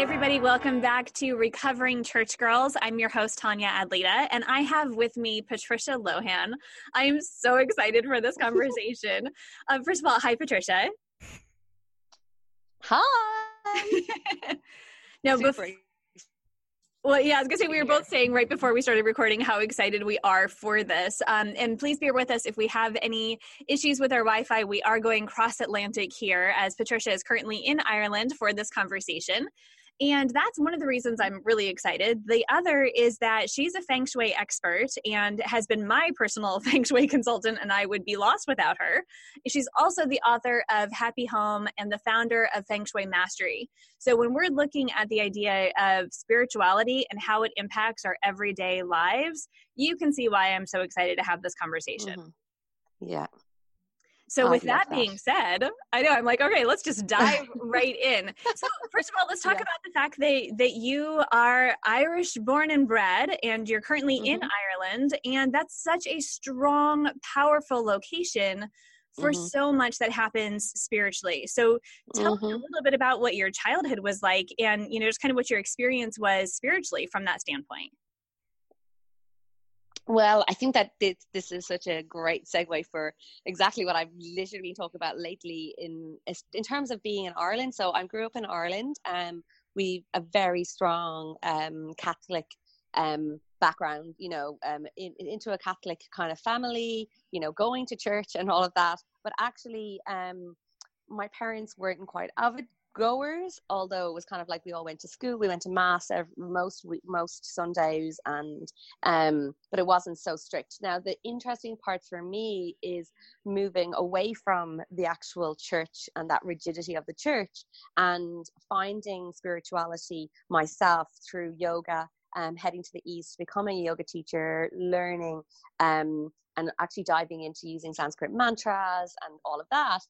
Hey, everybody, welcome back to Recovering Church Girls. I'm your host, Tanya Adlita, and I have with me Patricia Lohan. I am so excited for this conversation. um, first of all, hi, Patricia. Hi. no, before. Well, yeah, I was gonna say we were both saying right before we started recording how excited we are for this. Um, and please bear with us if we have any issues with our Wi-Fi. We are going cross Atlantic here, as Patricia is currently in Ireland for this conversation. And that's one of the reasons I'm really excited. The other is that she's a feng shui expert and has been my personal feng shui consultant, and I would be lost without her. She's also the author of Happy Home and the founder of Feng Shui Mastery. So when we're looking at the idea of spirituality and how it impacts our everyday lives, you can see why I'm so excited to have this conversation. Mm-hmm. Yeah. So, with that, that, being said, I know I'm like, okay, let's just dive right in. So, first of all, let's talk yeah. about the fact that that you are Irish born and bred, and you're currently mm-hmm. in Ireland, and that's such a strong, powerful location for mm-hmm. so much that happens spiritually. So, tell mm-hmm. me a mm-hmm. little bit about what your childhood was like, and you know, just kind of what your experience was spiritually from that standpoint. Well, I think that this, is such a great segue for exactly what I've literally been talking about lately in in terms of being in Ireland. So I grew up in Ireland. Um, we a very strong um, Catholic um, background, you know, um, in, into a Catholic kind of family, you know, going to church and all of that. But actually, um, my parents weren't quite avid goers although it was kind of like we all went to school we went to mass every, most most sundays and um but it wasn't so strict. Now the interesting part for me is moving away from the actual church and that rigidity of the church and finding spirituality myself through yoga um, heading to the east, becoming a yoga teacher, learning, um, and actually diving into using Sanskrit mantras and all of that,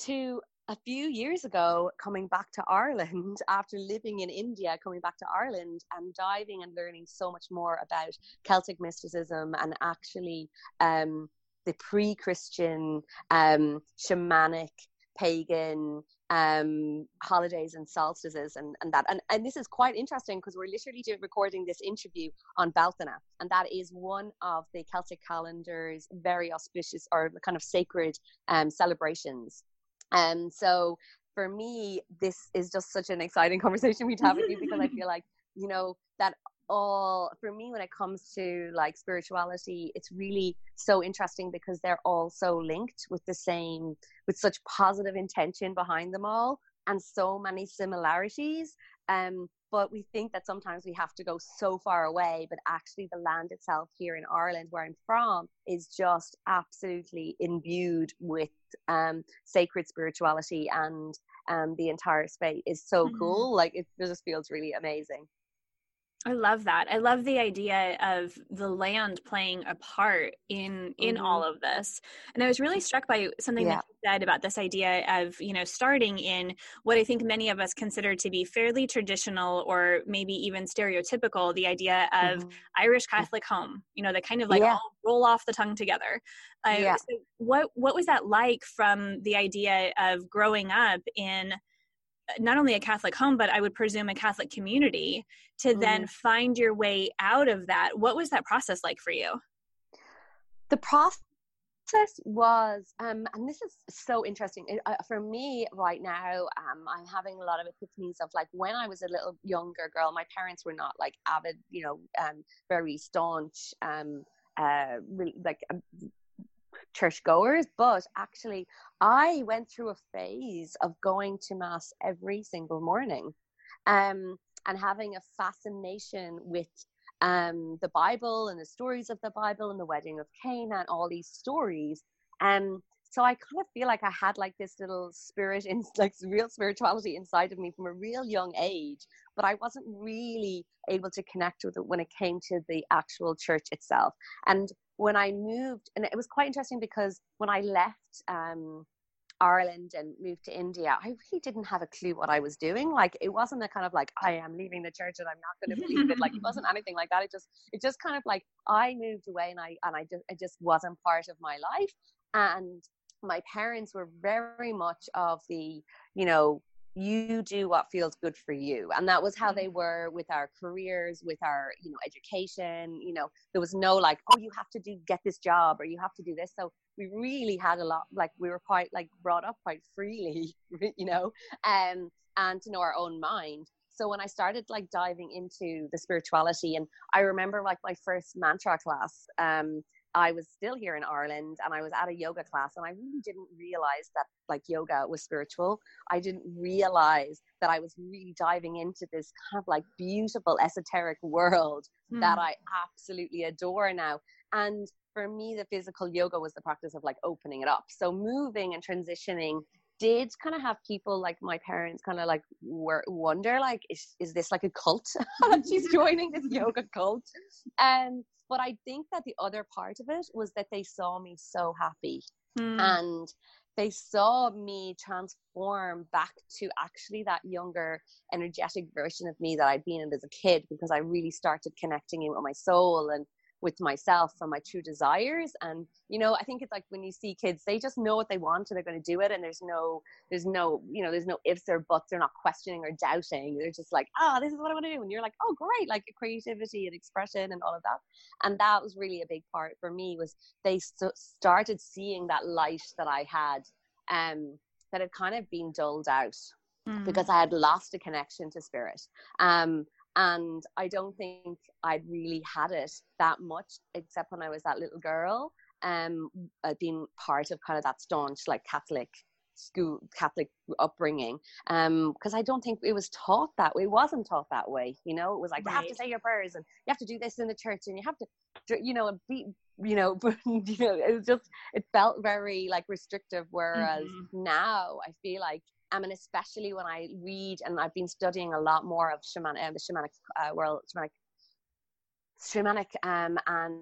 to a few years ago coming back to Ireland after living in India, coming back to Ireland and diving and learning so much more about Celtic mysticism and actually um, the pre Christian um, shamanic pagan um, holidays and solstices and, and that. And, and this is quite interesting because we're literally doing, recording this interview on Bealtaine, and that is one of the Celtic calendar's very auspicious or kind of sacred um, celebrations. And so for me, this is just such an exciting conversation we would have with you because I feel like, you know, that all for me when it comes to like spirituality it's really so interesting because they're all so linked with the same with such positive intention behind them all and so many similarities. Um but we think that sometimes we have to go so far away but actually the land itself here in ireland where i'm from is just absolutely imbued with um, sacred spirituality and um, the entire space is so mm-hmm. cool. Like it just feels really amazing I love that. I love the idea of the land playing a part in in mm-hmm. all of this. And I was really struck by something yeah. that you said about this idea of, you know, starting in what I think many of us consider to be fairly traditional or maybe even stereotypical, the idea of mm-hmm. Irish Catholic home, you know, that kind of like yeah. all roll off the tongue together. Uh, yeah. So what what was that like from the idea of growing up in not only a Catholic home, but I would presume a Catholic community to mm. then find your way out of that. What was that process like for you? The process was, um, and this is so interesting it, uh, for me right now. Um, I'm having a lot of epiphanies of like when I was a little younger girl. My parents were not like avid, you know, um, very staunch, um, uh, really, like um, churchgoers, but actually, I went through a phase of going to mass every single morning, um, and having a fascination with um, the Bible and the stories of the Bible and the wedding of Cana and all these stories. Um, so I kind of feel like I had like this little spirit in like real spirituality inside of me from a real young age, but I wasn't really able to connect with it when it came to the actual church itself. And when I moved, and it was quite interesting because when I left um, Ireland and moved to India, I really didn't have a clue what I was doing. Like it wasn't a kind of like I am leaving the church and I'm not going to believe it. Like it wasn't anything like that. It just it just kind of like I moved away and I and I just it just wasn't part of my life. And my parents were very much of the you know you do what feels good for you and that was how they were with our careers with our you know education you know there was no like oh you have to do get this job or you have to do this so we really had a lot like we were quite like brought up quite freely you know um and to know our own mind. So when i started like diving into the spirituality and i remember like my first mantra class um I was still here in Ireland and I was at a yoga class and I really didn't realize that like yoga was spiritual. I didn't realize that I was really diving into this kind of like beautiful esoteric world mm. that I absolutely adore now. And for me, the physical yoga was the practice of like opening it up. So moving and transitioning did kind of have people like my parents kind of like were, wonder like is, is this like a cult she's joining this yoga cult um but I think that the other part of it was that they saw me so happy mm. and they saw me transform back to actually that younger, energetic version of me that I'd been in as a kid because I really started connecting in with my soul and with myself and my true desires and you know i think it's like when you see kids they just know what they want and they're going to do it and there's no there's no you know there's no ifs or buts they're not questioning or doubting they're just like oh this is what i want to do and you're like oh great like creativity and expression and all of that and that was really a big part for me was they st- started seeing that light that i had um that had kind of been dulled out mm. because i had lost a connection to spirit um and I don't think I'd really had it that much, except when I was that little girl. Um, I'd part of kind of that staunch, like Catholic school, Catholic upbringing. Um, because I don't think it was taught that way. It wasn't taught that way. You know, it was like right. you have to say your prayers and you have to do this in the church and you have to, you know, be, you know, you know, it was just it felt very like restrictive. Whereas mm-hmm. now I feel like um, and especially when I read, and I've been studying a lot more of shaman, uh, the shamanic uh, world, shamanic, shamanic um, and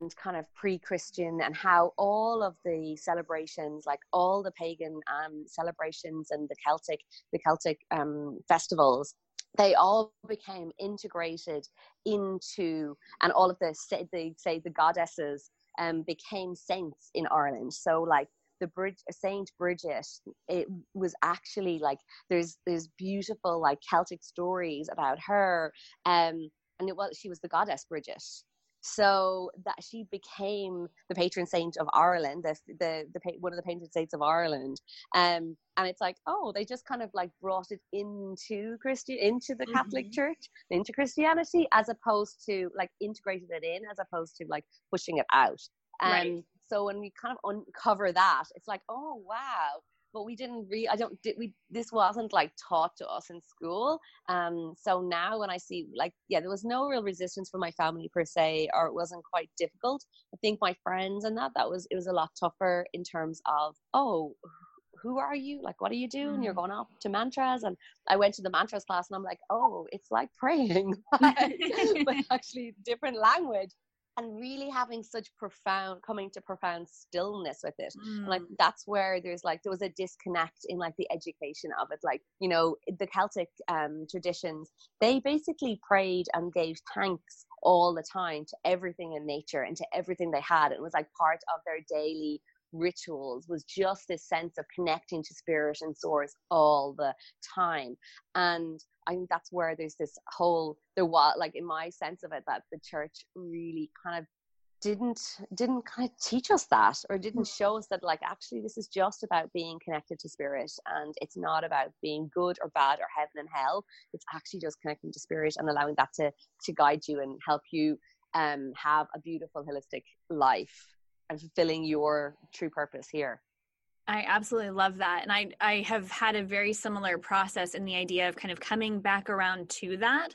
and kind of pre-Christian and how all of the celebrations, like all the pagan um, celebrations and the Celtic, the Celtic um, festivals, they all became integrated into, and all of the they say the goddesses um, became saints in Ireland. So like the bridge saint bridget it was actually like there's there's beautiful like celtic stories about her um and it was she was the goddess bridget so that she became the patron saint of Ireland, the the, the one of the patron saints of Ireland. Um, and it's like, oh, they just kind of like brought it into Christian, into the Catholic mm-hmm. Church, into Christianity, as opposed to like integrated it in, as opposed to like pushing it out. Um, right. So when we kind of uncover that, it's like, oh wow. But we didn't really. I don't. Did we? This wasn't like taught to us in school. Um. So now when I see, like, yeah, there was no real resistance from my family per se, or it wasn't quite difficult. I think my friends and that that was it was a lot tougher in terms of oh who are you? Like, what do you do? And you're mm. going off to mantras. And I went to the mantras class and I'm like, oh, it's like praying, but actually different language and really having such profound coming to profound stillness with it. Mm. and like that's where there's like there was a disconnect in like the education of it. Like you know the celtic um traditions they basically prayed and gave thanks all the time to everything in nature and to everything they had. It was like part of their daily rituals was just this sense of connecting to spirit and source all the time. And I think that's where there's this whole there was like in my sense of it that the church really kind of didn't didn't kind of teach us that or didn't show us that like actually this is just about being connected to spirit and it's not about being good or bad or heaven and hell. It's actually just connecting to spirit and allowing that to to guide you and help you um have a beautiful holistic life and fulfilling your true purpose here I absolutely love that. And I, I have had a very similar process in the idea of kind of coming back around to that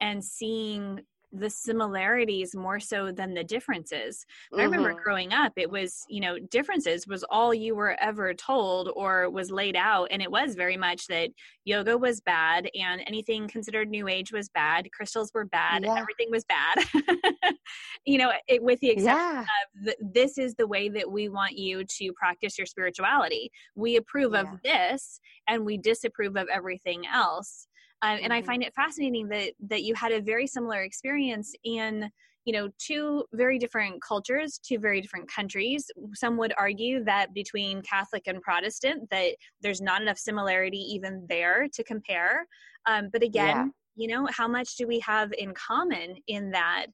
and seeing the similarities more so than the differences. Mm-hmm. I remember mm-hmm. growing up, it was, you know, differences was all you were ever told or was laid out. And it was very much that yoga was bad and anything considered new age was bad, crystals were bad, yeah. everything was bad. you know, it, with the exception yeah. of the, this is the way that we want you to practice your spirituality. We approve yeah. of this and we disapprove of everything else um, and I mm-hmm. find it fascinating that that you had a very similar experience in you know, two very different cultures, two very different countries. Some would argue that between Catholic and Protestant, that there's not enough similarity even there to compare. Um, but again, yeah. you know, how much do we have in common in that?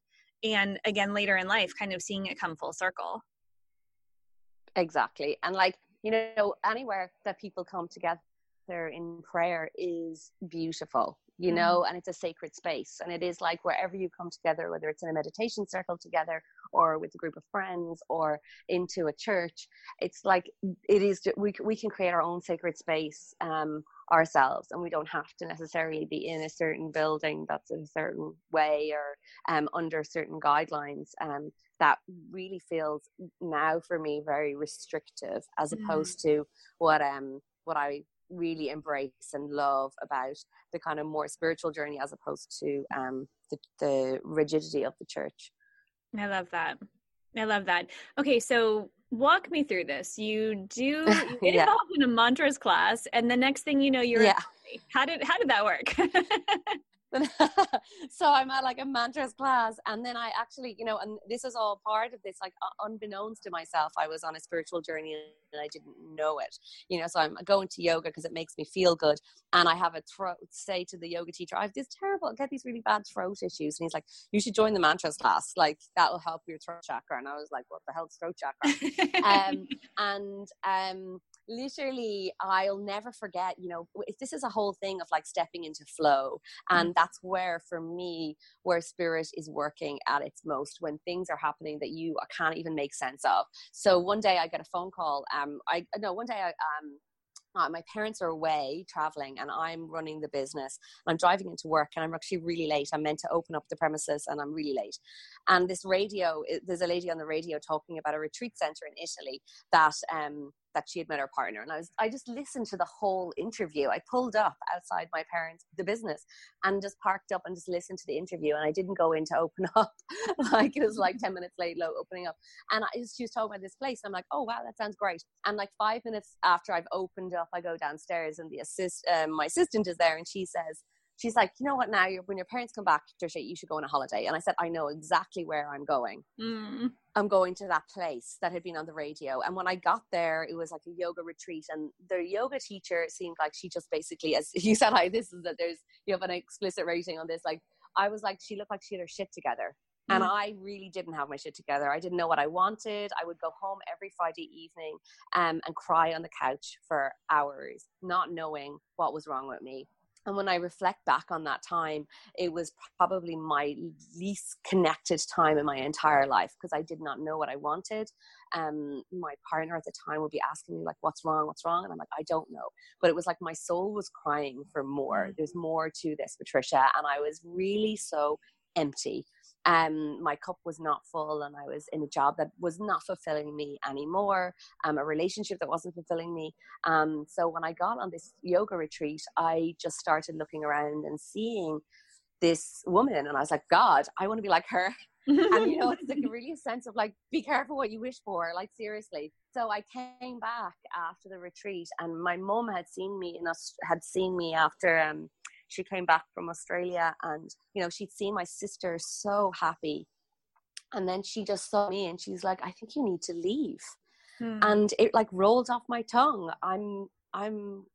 And again, later in life, kind of seeing it come full circle. Exactly. And like, you know, anywhere that people come together in prayer is beautiful you mm-hmm. know, and it's a sacred space. And it is like wherever you come together, whether it's in a meditation circle together or with a group of friends or into a church, it's like it is, we, we can create our own sacred space um, ourselves and we don't have to necessarily be in a certain building that's a certain way or um, under certain guidelines. Um, that really feels now for me very restrictive as mm. opposed to what um what I really embrace and love about the kind of more spiritual journey as opposed to um, the, the rigidity of the church. I love that. I love that. Okay, so walk me through this. You do you get yeah. involved in a mantras class, and the next thing you know, you're yeah. How did how did that work? so I'm at like a mantras class, and then I actually, you know, and this is all part of this, like unbeknownst to myself, I was on a spiritual journey and I didn't know it, you know. So I'm going to yoga because it makes me feel good, and I have a throat. Say to the yoga teacher, I have this terrible, I get these really bad throat issues, and he's like, "You should join the mantras class, like that will help your throat chakra." And I was like, "What the hell's throat chakra?" um, and um, literally i'll never forget you know this is a whole thing of like stepping into flow and mm. that's where for me where spirit is working at its most when things are happening that you can't even make sense of so one day i get a phone call um i no one day i um uh, my parents are away traveling and I'm running the business. I'm driving into work and I'm actually really late. I'm meant to open up the premises and I'm really late. And this radio, there's a lady on the radio talking about a retreat center in Italy that um, that she had met her partner. And I was, I just listened to the whole interview. I pulled up outside my parents' the business and just parked up and just listened to the interview. And I didn't go in to open up. like it was like 10 minutes late, low opening up. And I, she was talking about this place. I'm like, oh wow, that sounds great. And like five minutes after I've opened up, I go downstairs and the assist, um, my assistant is there and she says, she's like, you know what? Now, when your parents come back, Trisha, you should go on a holiday. And I said, I know exactly where I'm going. Mm. I'm going to that place that had been on the radio. And when I got there, it was like a yoga retreat, and the yoga teacher seemed like she just basically, as you said, I this is that there's you have an explicit rating on this. Like I was like, she looked like she had her shit together. And mm. I really didn't have my shit together. I didn't know what I wanted. I would go home every Friday evening um, and cry on the couch for hours, not knowing what was wrong with me. And when I reflect back on that time, it was probably my least connected time in my entire life because I did not know what I wanted. Um, my partner at the time would be asking me like, "What's wrong? What's wrong?" And I'm like, "I don't know." But it was like my soul was crying for more. Mm. There's more to this, Patricia, and I was really so empty um, my cup was not full and I was in a job that was not fulfilling me anymore, um, a relationship that wasn't fulfilling me. Um, so when I got on this yoga retreat, I just started looking around and seeing this woman and I was like, God, I want to be like her. and you know, it's like really a sense of like, be careful what you wish for, like seriously. So I came back after the retreat and my mom had seen me and had seen me after um she came back from Australia and, you know, she'd seen my sister so happy. And then she just saw me and she's like, I think you need to leave. Hmm. And it like rolled off my tongue. I'm, I'm,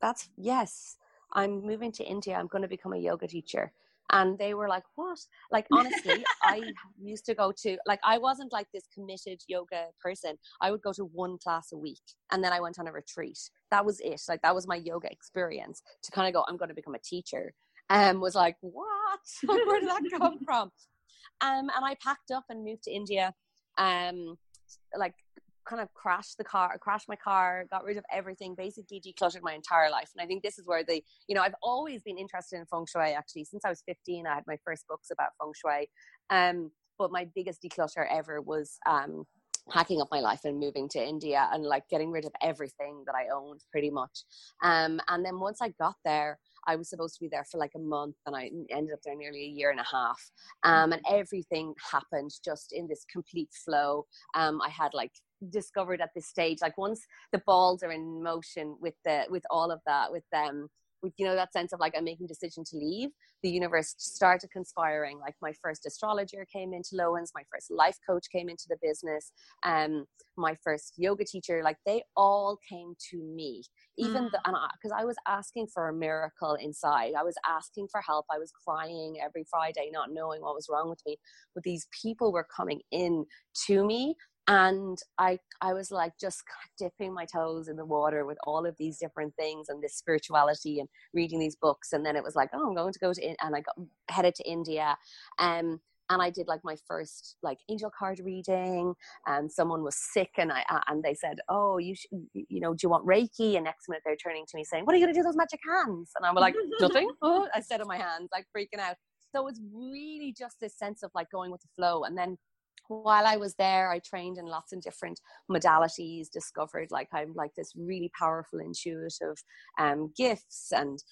that's, yes, I'm moving to India. I'm going to become a yoga teacher and they were like what? Like honestly i used to go to like i wasn't like this committed yoga person. I would go to one class a week and then i went on a retreat. That was it. Like that was my yoga experience to kind of go i'm going to become a teacher and um, was like what? Where did that come from? Um, and i packed up and moved to india um, like kind of crashed the car, crashed my car, got rid of everything, basically decluttered my entire life. And I think this is where the, you know, I've always been interested in feng shui actually. Since I was 15, I had my first books about feng shui. Um, but my biggest declutter ever was um, hacking up my life and moving to India and like getting rid of everything that I owned pretty much. Um, and then once I got there, I was supposed to be there for like a month and I ended up there nearly a year and a half. Um, and everything happened just in this complete flow. Um, I had like discovered at this stage like once the balls are in motion with the with all of that with them with you know that sense of like i'm making decision to leave. The universe started conspiring. Like my first astrologer came into Loews my first life coach came into the business um my first yoga teacher. Like they all came to me. Even mm. the and because I, I was asking for a miracle inside. I was asking for help. I was crying every friday not knowing what was wrong with me. But these people were coming in to me and I I was like just dipping my toes in the water with all of these different things and this spirituality and reading these books. And then it was like oh I'm going to go to and I got headed to India. Um and I did like my first like angel card reading and someone was sick and I and they said oh you should, you know do you want reiki? And next minute they're turning to me saying what are you going to do those magic hands? And I'm like nothing. Oh I said on my hands like freaking out. So it's really just this sense of like going with the flow. And then while I was there, I trained in lots of different modalities, discovered like I'm like this really powerful intuitive um, gifts and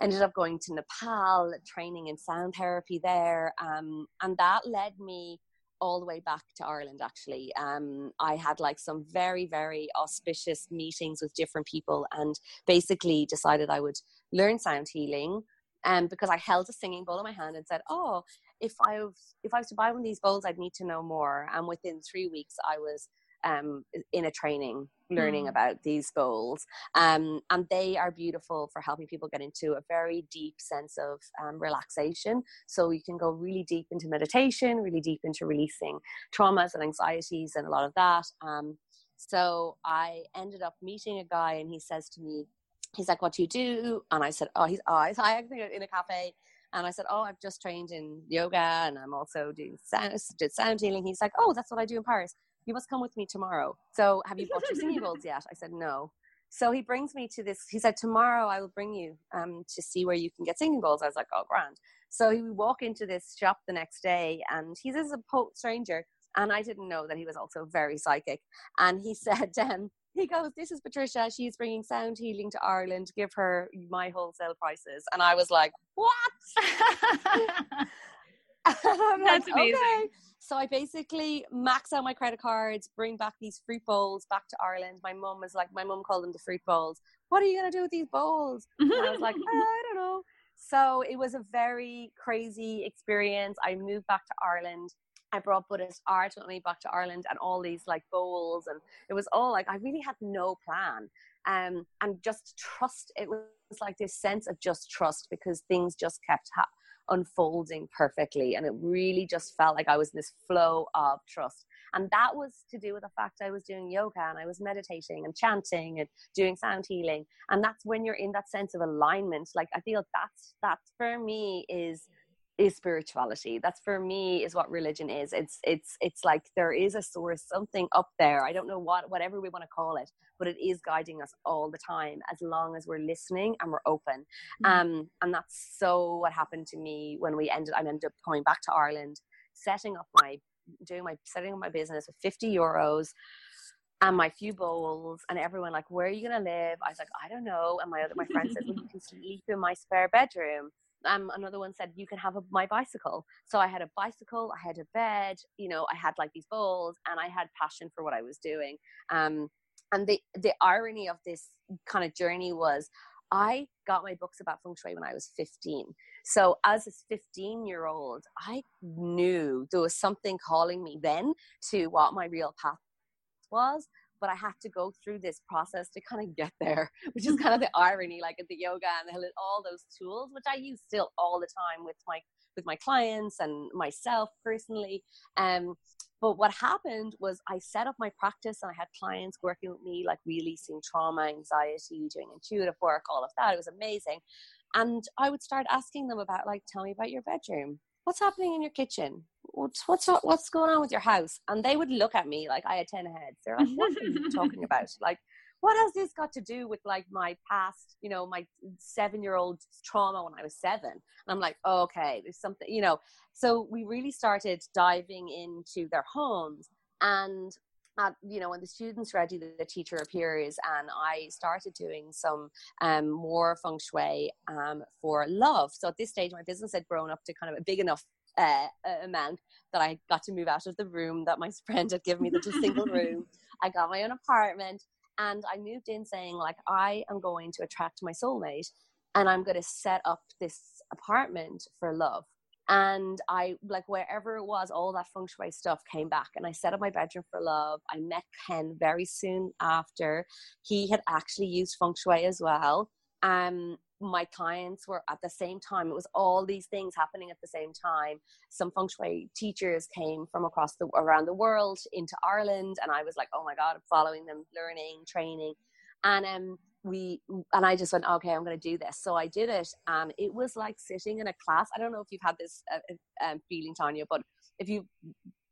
ended up going to Nepal, training in sound therapy there. Um, and that led me all the way back to Ireland actually. Um, I had like some very, very auspicious meetings with different people and basically decided I would learn sound healing. Um, because I held a singing bowl in my hand and said, "Oh, if I was if I was to buy one of these bowls, I'd need to know more." And within three weeks, I was um, in a training learning mm. about these bowls. Um, and they are beautiful for helping people get into a very deep sense of um, relaxation. So you can go really deep into meditation, really deep into releasing traumas and anxieties and a lot of that. Um, so I ended up meeting a guy, and he says to me, he's like, "What do you do?" And I said, "Oh, he's oh, I actually in a cafe." And I said, "Oh, I've just trained in yoga, and I'm also doing sound, did sound healing." He's like, "Oh, that's what I do in Paris. You must come with me tomorrow." So, have you bought your singing bowls yet? I said, "No." So he brings me to this. He said, "Tomorrow I will bring you um, to see where you can get singing bowls." I was like, "Oh, grand." So we walk into this shop the next day, and he's a stranger, and I didn't know that he was also very psychic. And he said, um, he goes, This is Patricia. She's bringing sound healing to Ireland. Give her my wholesale prices. And I was like, What? That's like, amazing. Okay. So I basically max out my credit cards, bring back these fruit bowls back to Ireland. My mum was like, My mum called them the fruit bowls. What are you going to do with these bowls? And I was like, oh, I don't know. So it was a very crazy experience. I moved back to Ireland I brought Buddhist art with me back to Ireland and all these like bowls and it was all like I really had no plan. Um, and just trust. It was like this sense of just trust because things just kept ha- unfolding perfectly, and it really just felt like I was in this flow of trust. And that was to do with the fact I was doing yoga and I was meditating and chanting and doing sound healing. And that's when you're in that sense of alignment. Like I feel that's that for me is is spirituality. That's for me is what religion is. It's it's it's like there is a source something up there. I don't know what whatever we want to call it but it is guiding us all the time as long as we're listening and we're open. Mm-hmm. um and that's so what happened to me when we ended i ended up coming back to ireland setting up my doing my setting up my business with 50 euros and my few bowls and everyone like where are you gonna live? I was like i don't know. And my other my friend said well you can sleep in my spare bedroom um, another one said you can have a, my bicycle. So i had a bicycle i had a bed you know i had like these bowls and i had passion for what i was doing. Um, and the the irony of this kind of journey was i got my books about feng shui when i was 15 so as a 15 year old i knew there was something calling me then to what my real path was but I have to go through this process to kind of get there, which is kind of the irony, like the yoga and all those tools, which I use still all the time with my with my clients and myself personally. Um, but what happened was I set up my practice and I had clients working with me, like releasing trauma, anxiety, doing intuitive work, all of that. It was amazing. And I would start asking them about, like, tell me about your bedroom what's happening in your kitchen? What's what's what's going on with your house? And they would look at me like I had ten heads. They're like, what are you talking about? Like, what has this got to do with like my past, you know, my seven year old trauma when I was seven? And I'm like, oh, okay, there's something, you know. So we really started diving into their homes and at, you know when the students ready the, the, teacher appears and i started doing some um, more feng shui um, for love so at this stage my business had grown up to kind of a big enough uh, amount that i got to move out of the room that my friend had given me the single room i got my own apartment and i moved in saying like i am going to attract my soulmate and I'm going to set up this apartment for love. And I, like, wherever it was, all that feng shui stuff came back. And I set up my bedroom for love. I met Ken very soon after. He had actually used feng shui as well. Um, my clients were at the same time. It was all these things happening at the same time. Some feng shui teachers came from across the around the world into Ireland, and I was like, oh my god, I'm following them, learning, training, and um, we and I just went, okay, I'm going to do this. So I did it, and it was like sitting in a class. I don't know if you've had this uh, uh um, feeling, Tanya, but if you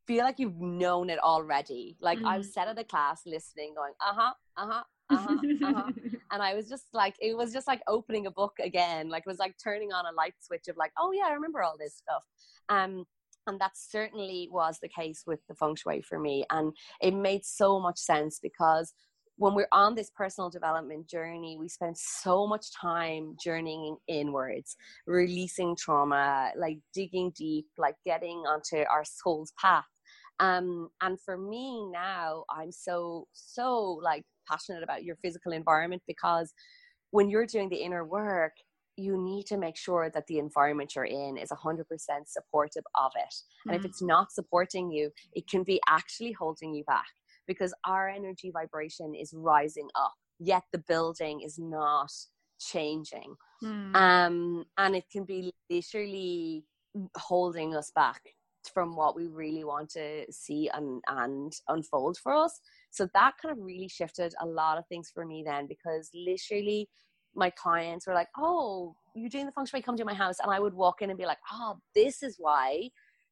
feel like you've known it already, like mm. I was sat at a class listening, going, uh huh, uh huh, uh-huh, uh-huh. And I was just like, it was just like opening a book again. Like it was like turning on a light switch of like, oh yeah, I remember all this stuff. Um, and that certainly was the case with the feng shui for me. And it made so much sense because when we're on this personal development journey, we spend so much time journeying inwards, releasing trauma, like digging deep, like getting onto our soul's path. Um, and for me now, I'm so, so like passionate about your physical environment because when you're doing the inner work, you need to make sure that the environment you're in is 100% supportive of it. And mm. if it's not supporting you, it can be actually holding you back because our energy vibration is rising up, yet the building is not changing. Mm. Um, and it can be literally holding us back from what we really want to see and, and unfold for us. So that kind of really shifted a lot of things for me then because literally my clients were like, Oh, you're doing the shui, come to my house. And I would walk in and be like, Oh, this is why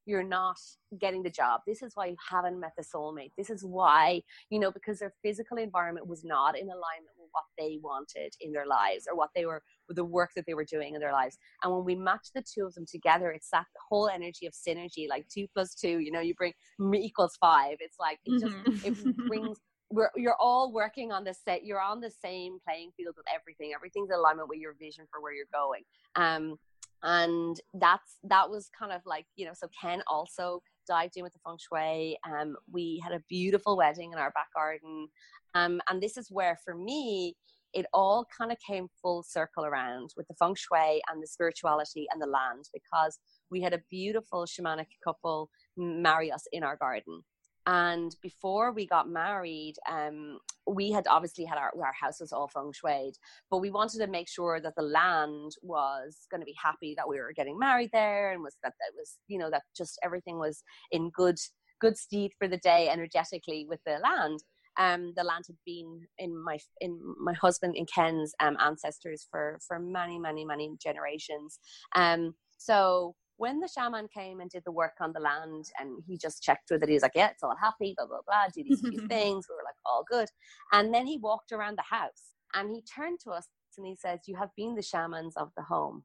you're not getting the job. This is why you haven't met the soulmate. This is why, you know, because their physical environment was not in alignment with what they wanted in their lives or what they were, the work that they were doing in their lives. And when we match the two of them together, it's that whole energy of synergy, like two plus two, you know, you bring equals five. It's like, it just, mm-hmm. it brings, we're, you're all working on the set. You're on the same playing field with everything. Everything's in alignment with your vision for where you're going. Um, and that's that was kind of like you know so ken also dived in with the feng shui um we had a beautiful wedding in our back garden um and this is where for me it all kind of came full circle around with the feng shui and the spirituality and the land because we had a beautiful shamanic couple marry us in our garden. And before we got married um, we had obviously had our, our house was all feng shui but we wanted to make sure that the land was going to be happy that we were getting married there and was that that was you know that just everything was in good good steed for the day energetically with the land um, the land had been in my in my husband and Ken's um, ancestors for for many many many generations um, so when the shaman came and did the work on the land and he just checked with it, he was like, Yeah, it's all happy, blah, blah, blah, do these few things. We were like, All good. And then he walked around the house and he turned to us and he says, You have been the shamans of the home.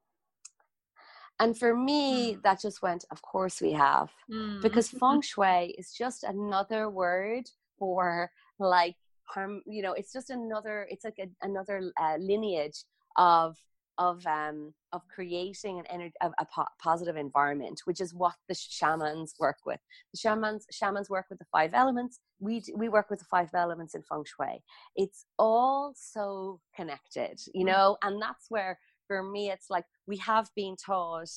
And for me, mm. that just went, Of course we have. Mm. Because feng shui is just another word for like, you know, it's just another, it's like a, another uh, lineage of of um, of creating an energy, a, a po- positive environment, which is what the shamans work with. The shamans shamans work with the five elements. We we work with the five elements in feng shui. It's all so connected, you mm. know, and that's where for me it's like we have been taught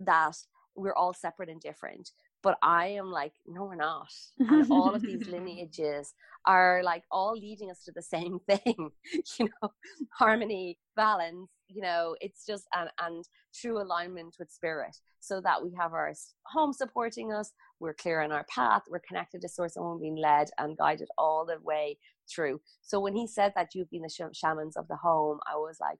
that we're all separate and different but I am like, no, we're not. And all of these lineages are like all leading us to the same thing, you know, harmony, balance, you know, it's just, and, and true alignment with spirit so that we have our home supporting us, we're clear on our path, we're connected to source and we're being led and guided all the way through. So when he said that you've been the sh- shamans of the home, I was like,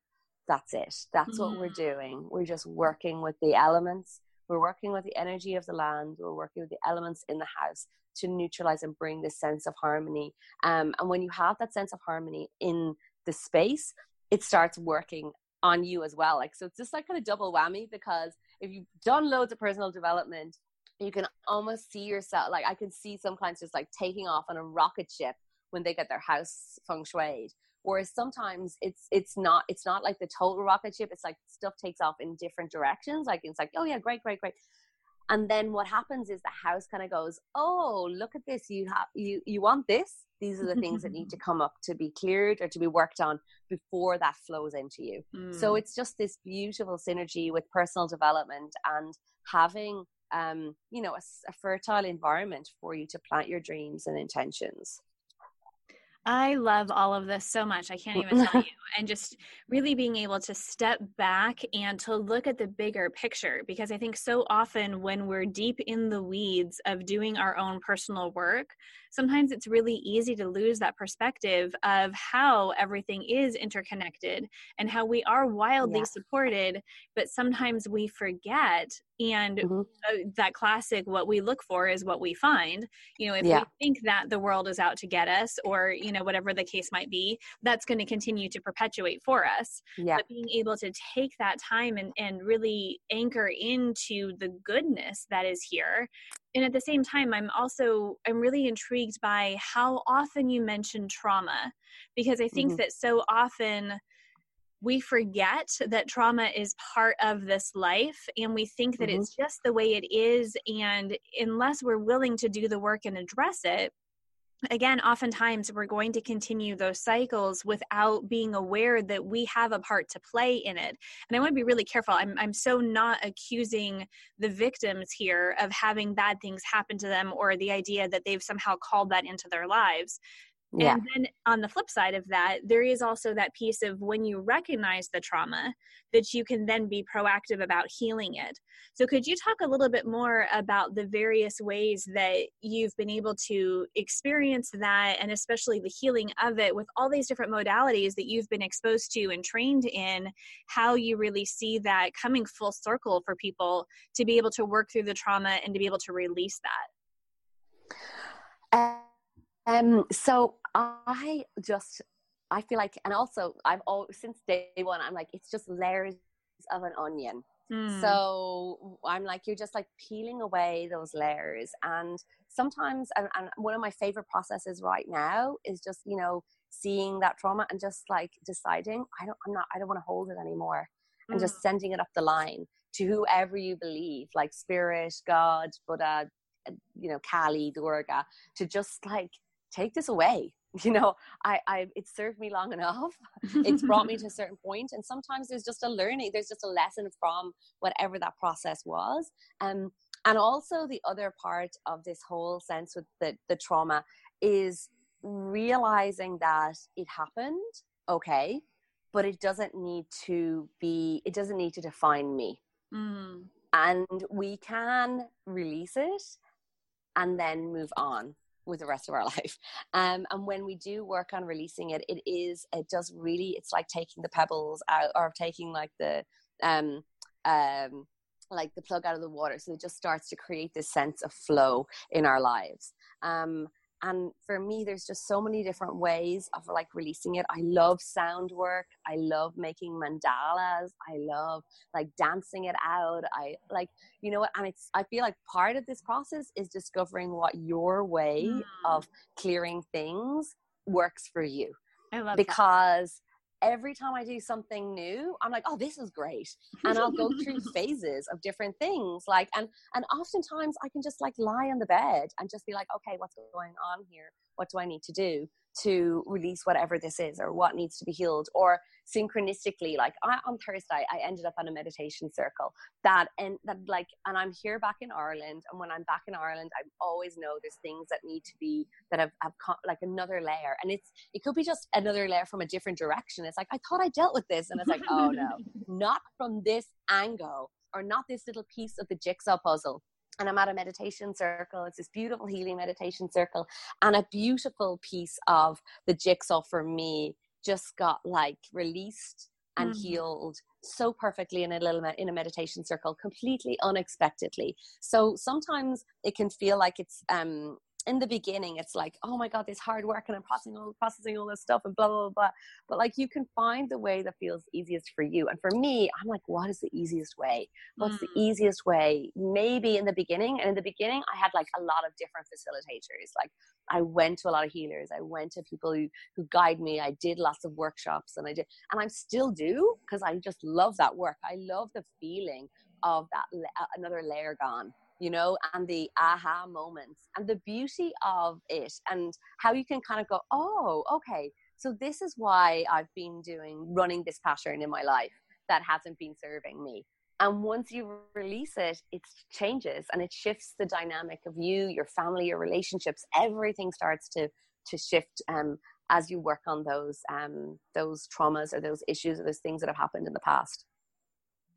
that's it. That's mm-hmm. what we're mm. doing. We're just working with the elements we're working with the energy of the land. We're working with the elements in the house to neutralize and bring this sense of harmony. Um, and when you have that sense of harmony in the space, it starts working on you as well. Like, so it's just like kind of double whammy because if you've done loads of personal development, you can almost see yourself. Like, I can see some clients just like taking off on a rocket ship when they get their house feng shuied whereas sometimes it's it's not it's not like the total rocket ship it's like stuff takes off in different directions like it's like oh yeah great great great. And then what happens is the house kind of goes oh look at this you have you you want this? These are the things that need to come up to be cleared or to be worked on before that flows into you. Mm. so it's just this beautiful synergy with personal development and having um, you know a, a fertile environment for you to plant your dreams and intentions I love all of this so much. I can't even tell you. And just really being able to step back and to look at the bigger picture because I think so often when we're deep in the weeds of doing our own personal work, sometimes it's really easy to lose that perspective of how everything is interconnected and how we are wildly yeah. supported, but sometimes we forget and mm-hmm. uh, that classic what we look for is what we find you know if yeah. we think that the world is out to get us or you know whatever the case might be that's going to continue to perpetuate for us yeah. but being able to take that time and, and really anchor into the goodness that is here and at the same time i'm also i'm really intrigued by how often you mention trauma because i think mm-hmm. that so often we forget that trauma is part of this life and we think that mm-hmm. it's just the way it is and unless we're willing to do the work and address it again oftentimes we're going to continue those cycles without being aware that we have a part to play in it. And i want to be really careful. I'm, I'm so not accusing the victims here of having bad things happen to them or the idea that they've somehow called that into their lives yeah. And then on the flip side of that, there is also that piece of when you recognize the trauma, that you can then be proactive about healing it. So, could you talk a little bit more about the various ways that you've been able to experience that, and especially the healing of it with all these different modalities that you've been exposed to and trained in, how you really see that coming full circle for people to be able to work through the trauma and to be able to release that? Um, so I just I feel like, and also I've all since day one, I'm like, it's just layers of an onion. Mm. So I'm like, you're just like peeling away those layers. And sometimes, and, and, one of my favorite processes right now is just, you know, seeing that trauma and just like deciding, I don't, I'm not, I don't want to hold it anymore. Mm. And just hmm. sending it up the line to whoever you believe, like spirit, God, Buddha, you know, Kali, Durga, to just like take this away you know i i it served me long enough. It's brought me to a certain point and sometimes there's just a learning there's just a lesson from whatever that process was. Um and also the other part of this whole sense with the the trauma is realizing that it happened okay but it doesn't need to be it doesn't need to define me. Mm. and we can release it and then move on with the rest of our life. Um, and when we do work on releasing it, it is, it does really, it's like taking the pebbles out or taking like the, um, um, like the plug out of the water. So it just starts to create this sense of flow in our lives. Um, and for me there's just so many different ways of like releasing it. I love sound work. I love making mandalas. I love like dancing it out. I like you know what? And it's i feel like part of this process is discovering what your way mm. of clearing things works for you. I love because every time I do something new, I'm like, oh, this is great. And I'll go through phases of different things. Like, and, and oftentimes I can just like lie on the bed and just be like, okay, what's going on here? What do I need to do? To release whatever this is or what needs to be healed. Or synchronistically like I, on thursday i ended up on a meditation circle that and that like and i'm here back in ireland. And when i'm back in ireland i always know there's things that need to be that have, have like another layer. And it's it could be just another layer from a different direction. It's like i thought i dealt with this. And it's like oh no. Not from this angle or not this little piece of the jigsaw puzzle and I'm at a meditation circle. It's this beautiful healing meditation circle, and a beautiful piece of the jigsaw for me just got like released and mm-hmm. healed so perfectly in a little in a meditation circle completely unexpectedly so sometimes it can feel like it's um in the beginning it's like oh my god this hard work and i'm processing all processing all this stuff and blah blah blah but like you can find the way that feels easiest for you. And for me i'm like what is the easiest way? What's mm. the easiest way? Maybe in the beginning and in the beginning i had like a lot of different facilitators. Like i went to a lot of healers. I went to people who who guide me. I did lots of workshops and i did and i still do because i just love that work. I love the feeling of that another layer gone you know, and the aha moments and the beauty of it and how you can kind of go, oh, okay, so this is why I've been doing running this pattern in my life that hasn't been serving me. And once you release it, it changes and it shifts the dynamic of you, your family, your relationships. Everything starts to to shift um, as you work on those um, those traumas or those issues or those things that have happened in the past.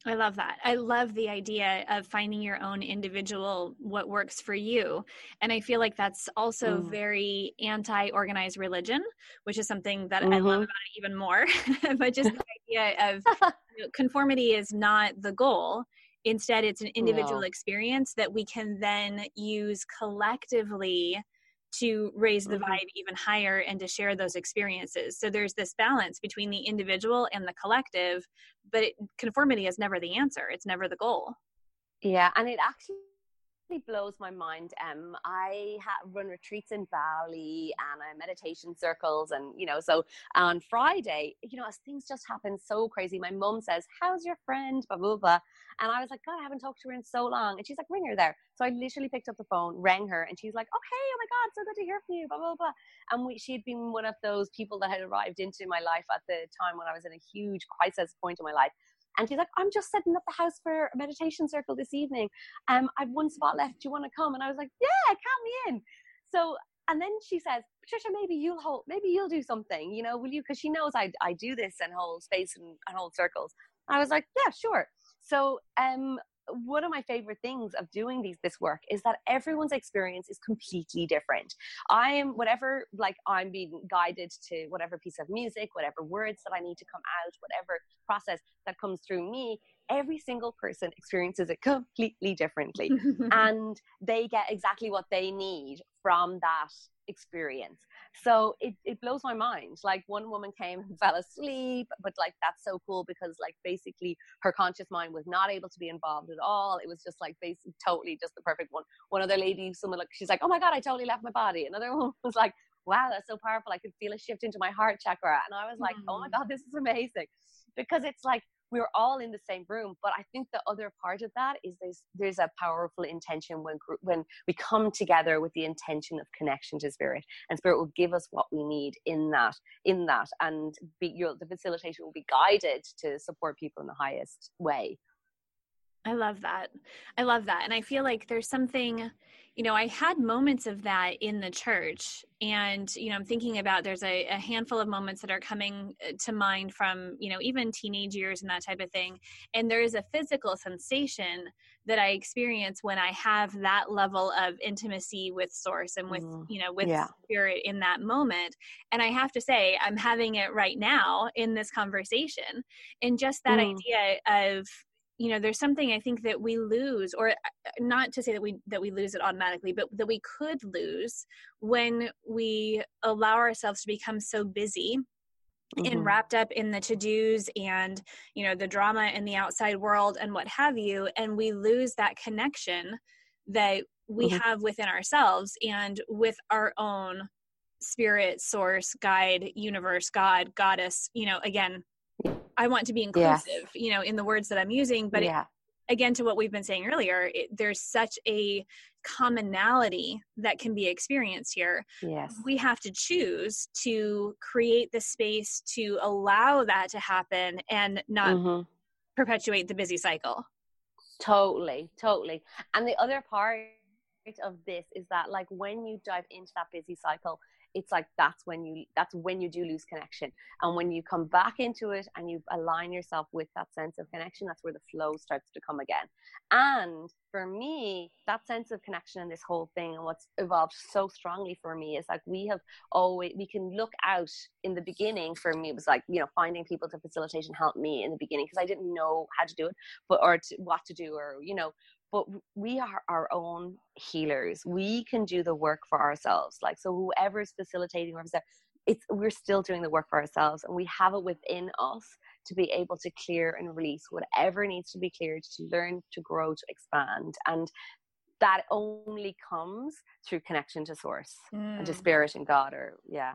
I love that. I love the idea of finding your own individual what works for you. And I feel like that's also mm. very anti organized religion, which is something that mm-hmm. I love mm-hmm. about it even more. but just the idea of you know, conformity is not the goal. Instead, it's an individual no. experience that we can then use collectively to raise the mm-hmm. vibe even higher and to share those experiences. So there's this balance between the individual and the collective, but it, conformity is never the answer. It's never the goal. Yeah, and it actually blows my mind. Um, I ha- run retreats in Bali and I meditation circles, and you know, so on Friday, you know, as things just happen so crazy, my mum says, "How's your friend?" Blah blah blah, and I was like, "God, I haven't talked to her in so long," and she's like, "Ring her there." So I literally picked up the phone, rang her, and she's like, "Oh hey, oh my God, so good to hear from you." Blah blah blah, and we, she had been one of those people that had arrived into my life at the time when I was in a huge crisis point in my life and she's like, I'm just setting up the house for a meditation circle this evening. Um, I've one spot left. Do you want to come? And I was like, yeah, count me in. So, and then she says, Patricia, maybe you'll hold, maybe you'll do something, you know, will you? Because she knows I, I do this and hold space and, and hold circles. I was like, yeah, sure. So, um, one of my favorite things of doing these this work is that everyone's experience is completely different. I am whatever like i'm being guided to whatever piece of music whatever words that i need to come out whatever process that comes through me every single person experiences it completely differently. And they get exactly what they need from that experience. So it, it blows my mind. Like one woman came and fell asleep but like that's so cool because like basically her conscious mind was not able to be involved at all. It was just like basically totally just the perfect one. One other lady someone like she's like oh my god i totally left my body. Another one was like wow that's so powerful. I could feel a shift into my heart chakra. And i was like mm. oh my mm. god this is amazing. Because it's like we were all in the same room but i think the other part of that is there's there's a powerful intention when when we come together with the intention of connection to spirit and spirit will give us what we need in that in that and be the facilitator will be guided to support people in the highest way I love that. I love that. And I feel like there's something, you know, I had moments of that in the church. And, you know, I'm thinking about there's a, a, handful of moments that are coming uh, to mind from, you know, even teenage years and that type of thing. And there is a physical sensation that I experience when I have that level of intimacy with source and with, mm, you know, with yeah. spirit in that moment. And I have to say, I'm having it right now in this conversation. And just that mm. idea of, you know there's something i think that we lose or uh, not to say that we that we lose it automatically but that we could lose when we allow ourselves to become so busy mm-hmm. and wrapped up in the to-dos and you know the drama in the outside world and what have you and we lose that connection that we mm-hmm. have within ourselves and with our own spirit source guide universe god goddess you know again I want to be inclusive, yes. you know, in the words that I'm using. But yeah. it, again, to what we've been saying earlier, it, there's such a commonality that can be experienced here. Yes. We have to choose to create the space to allow that to happen and not mm-hmm. perpetuate the busy cycle. Totally, totally. And the other part of this is that like when you dive into that busy cycle it's like that's when you that's when you do lose connection. And when you come back into it and you align yourself with that sense of connection that's where the flow starts to come again. And for me that sense of connection and this whole thing and what's evolved so strongly for me is like we have always we can look out in the beginning for me. It was like you know finding people to facilitate and help me in the beginning because i didn't know how to do it but or to, what to do or you know but we are our own healers. We can do the work for ourselves. Like so, whoever's facilitating, it's we're still doing the work for ourselves, and we have it within us to be able to clear and release whatever needs to be cleared to learn, to grow, to expand, and that only comes through connection to source mm. and to mm. spirit and God. Or yeah,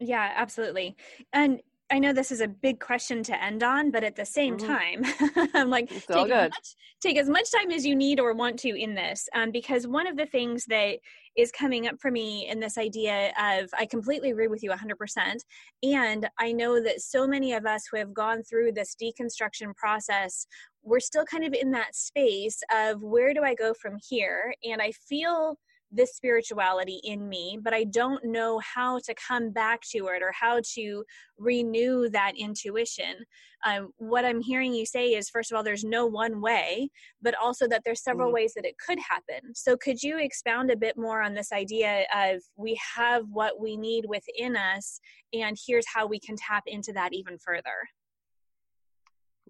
yeah, absolutely, and I know this is a big question to end on, but at the same mm-hmm. time, I'm like, take as, much, take as, much, time as you need or want to in this. Um, because one of the things that is coming up for me in this idea of, I completely agree with you 100%. And I know that so many of us who have gone through this deconstruction process, we're still kind of in that space of where do I go from here? And I feel this spirituality in me, but I don't know how to come back to it or how to renew that intuition. Um, what I'm hearing you say is, first of all, there's no one way, but also that there's several mm. ways that it could happen. So, could you expound a bit more on this idea of we have what we need within us, and here's how we can tap into that even further?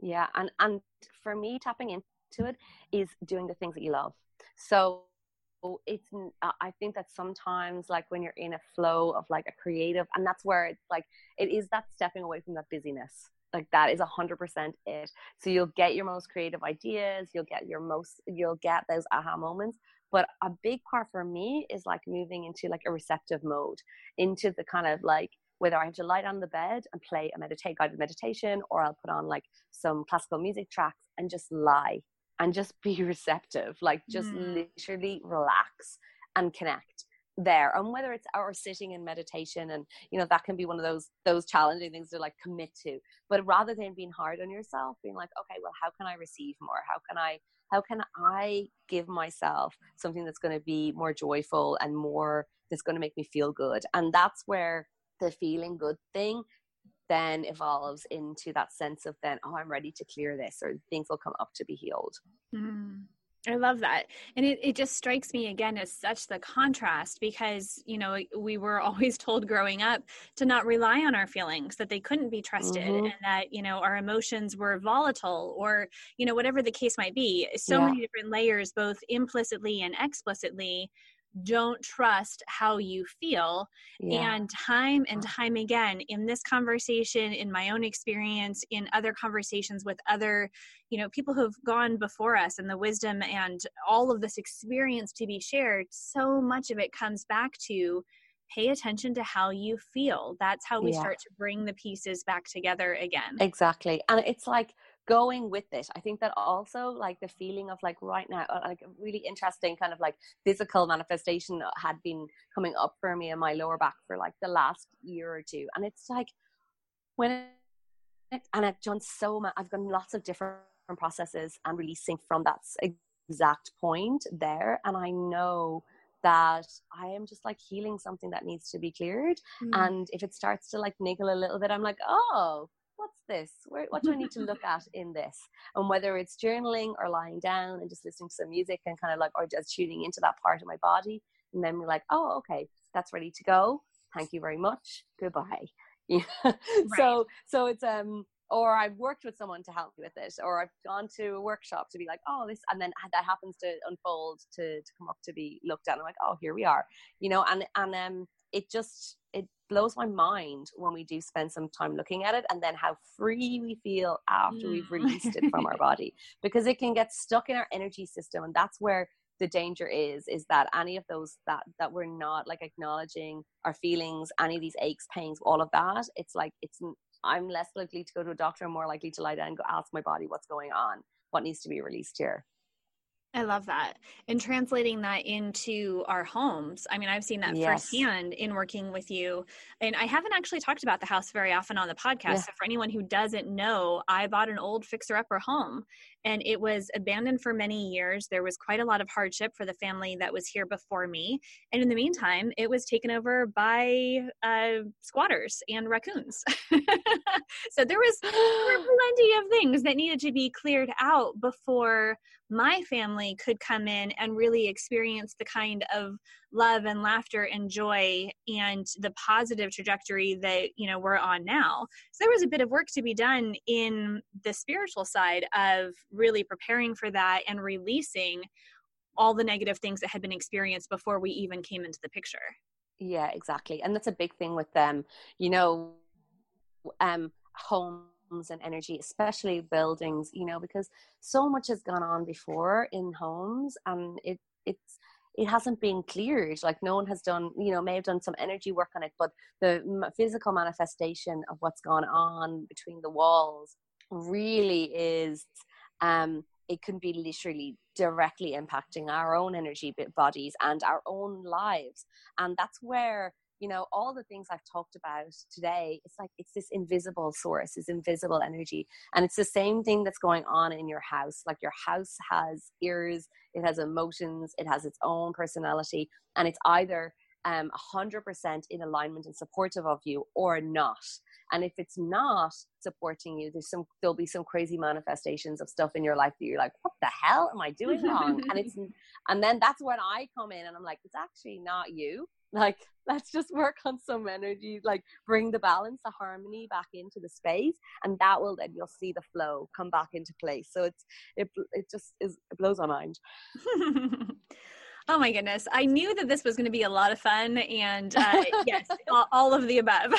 Yeah, and and for me, tapping into it is doing the things that you love. So Oh, it's i think that sometimes like when you're in a flow of like a creative and that's where it's like it is that stepping away from that busyness like that is a hundred percent it. So you'll get your most creative ideas you'll get your most you'll get those aha moments but a big part for me is like moving into like a receptive mode into the kind of like whether I have to lie down on the bed and play a meditate guided meditation or I'll put on like some classical music tracks and just lie and just be receptive like just mm. literally relax and connect there. And whether it's our sitting in meditation and you know that can be one of those those challenging things to like commit to. But rather than being hard on yourself being like okay well how can i receive more? How can i how can i give myself something that's going to be more joyful and more that's going to make me feel good? And that's where the feeling good thing then evolves into that sense of then oh i'm ready to clear this or things will come up to be healed mm. I love that. And it, it just strikes me again as such the contrast because, you know, we were always told growing up to not rely on our feelings, that they couldn't be trusted, mm-hmm. and that, you know, our emotions were volatile or, you know, whatever the case might be. So yeah. many different layers, both implicitly and explicitly, don't trust how you feel. Yeah. And time and mm. time again, in this conversation, in my own experience, in other conversations with other, you know, people who've gone before us and the wisdom and all of this experience to be shared, so much of it comes back to pay attention to how you feel. That's how we yeah. start to bring the pieces back together again. Exactly. And it's like, going with it i think that also like the feeling of like right now uh, like a really interesting kind of like physical manifestation had been coming up for me in my lower back for like the last year or two and it's like when it, and i've done so much i've done lots of different processes and releasing from that exact point there and i know that I am just like healing something that needs to be cleared. Mm. And if it starts to like niggle a little bit, I'm like, oh, this? Where, what do I need to look at in this? And whether it's journaling or lying down and just listening to some music and kind of like, or just tuning into that part of my body. And then we're like, oh, okay, that's ready to go. Thank you very much. Goodbye. Yeah. right. So, so it's, um, or I've worked with someone to help me with it, or I've gone to a workshop to be like, oh, this, and then that happens to unfold to to come up to be looked at. I'm like, oh, here we are, you know, and and um, it just it blows my mind when we do spend some time looking at it and then how free we feel after mm. we've released it from our body because it can get stuck in our energy system and that's where the danger is is that any of those that that we're not like acknowledging our feelings any of these aches pains all of that it's like it's i'm less likely to go to a doctor and more likely to lie down and go ask my body what's going on what needs to be released here I love that. And translating that into our homes. I mean, I've seen that yes. firsthand in working with you. And I haven't actually talked about the house very often on the podcast. Yeah. So, for anyone who doesn't know, I bought an old fixer upper home and it was abandoned for many years. There was quite a lot of hardship for the family that was here before me. And in the meantime, it was taken over by uh, squatters and raccoons. so, there was there were plenty of things that needed to be cleared out before my family could come in and really experience the kind of love and laughter and joy and the positive trajectory that you know we're on now. So there was a bit of work to be done in the spiritual side of really preparing for that and releasing all the negative things that had been experienced before we even came into the picture. Yeah exactly. And that's a big thing with them. You know um home and energy, especially buildings, you know, because so much has gone on before in homes and it it's it hasn't been cleared. Like no one has done you know may have done some energy work on it but the physical manifestation of what's gone on between the walls really is um it can be literally directly impacting our own energy bodies and our own lives. And that's where you know all the things i've talked about today it's like it's this invisible source this invisible energy and it's the same thing that's going on in your house like your house has ears it has emotions it has its own personality and it's either um, 100% in alignment and supportive of you or not and if it's not supporting you there's some there'll be some crazy manifestations of stuff in your life that you're like what the hell am i doing wrong? and it's and then that's when i come in and i'm like it's actually not you like let's just work on some energy like bring the balance the harmony back into the space and that will then you'll see the flow come back into place. So it's it, it just is it blows my mind. Oh my goodness. I knew that this was going to be a lot of fun and uh, yes all, all of the above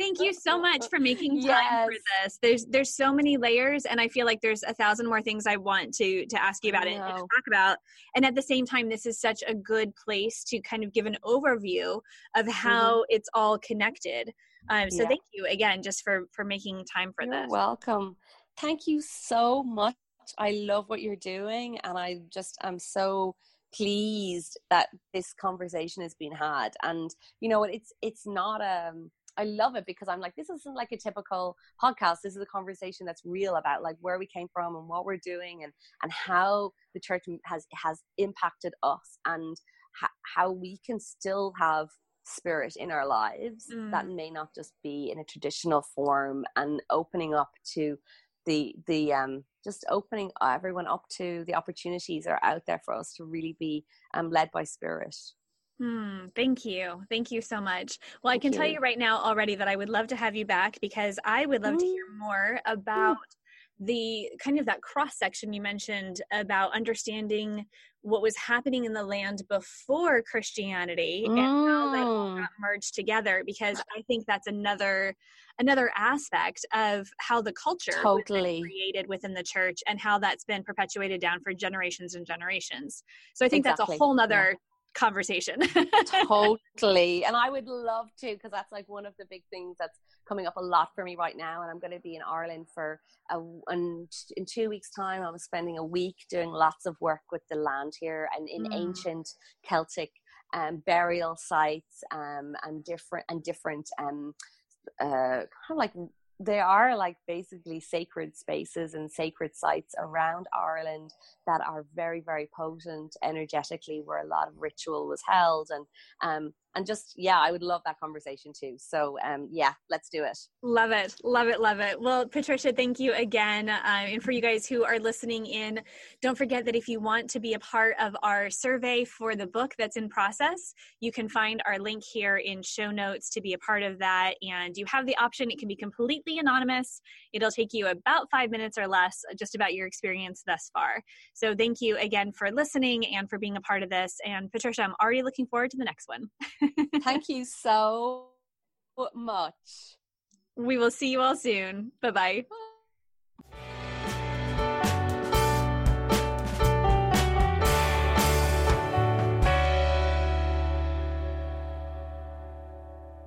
Thank you so much for making time yes. for this. There's there's so many layers, and I feel like there's a thousand more things I want to to ask you about it and talk about. And at the same time, this is such a good place to kind of give an overview of how mm-hmm. it's all connected. Um, so yeah. thank you again, just for for making time for you're this. Welcome. Thank you so much. I love what you're doing, and I just am so pleased that this conversation has been had. And you know, it's it's not um I love it because I'm like, this isn't like a typical podcast. This is a conversation that's real about like where we came from and what we're doing and and how the church has has impacted us and ha- how we can still have spirit in our lives mm. that may not just be in a traditional form and opening up to the the um just opening everyone up to the opportunities that are out there for us to really be um, led by spirit Hmm, thank you. Thank you so much. Well, thank I can you. tell you right now already that I would love to have you back because I would love to hear more about the kind of that cross section you mentioned about understanding what was happening in the land before Christianity mm. and how that all got merged together because I think that's another another aspect of how the culture totally created within the church and how that's been perpetuated down for generations and generations. So I think exactly. that's a whole nother yeah conversation. totally. And I would love to, because that's like one of the big things that's coming up a lot for me right now. And I'm going to be in Ireland for a, and in two weeks' time. I'm spending a week doing lots of work with the land here and in mm. ancient Celtic um, burial sites um, and different and different um, uh, kind of like they are like basically sacred spaces and sacred sites around Ireland that are very, very potent energetically, where a lot of ritual was held, and um, and just yeah i would love that conversation too. So um yeah let's do it. Love it. Love it. Love it. Well patricia thank you again uh, and for you guys who are listening in don't forget that if you want to be a part of our survey for the book that's in process you can find our link here in show notes to be a part of that. And you have the option. It can be completely anonymous. It'll take you about five minutes or less just about your experience thus far. So thank you again for listening and for being a part of this. And patricia i'm already looking forward to the next one Thank you so much. We will see you all soon. Bye-bye. bye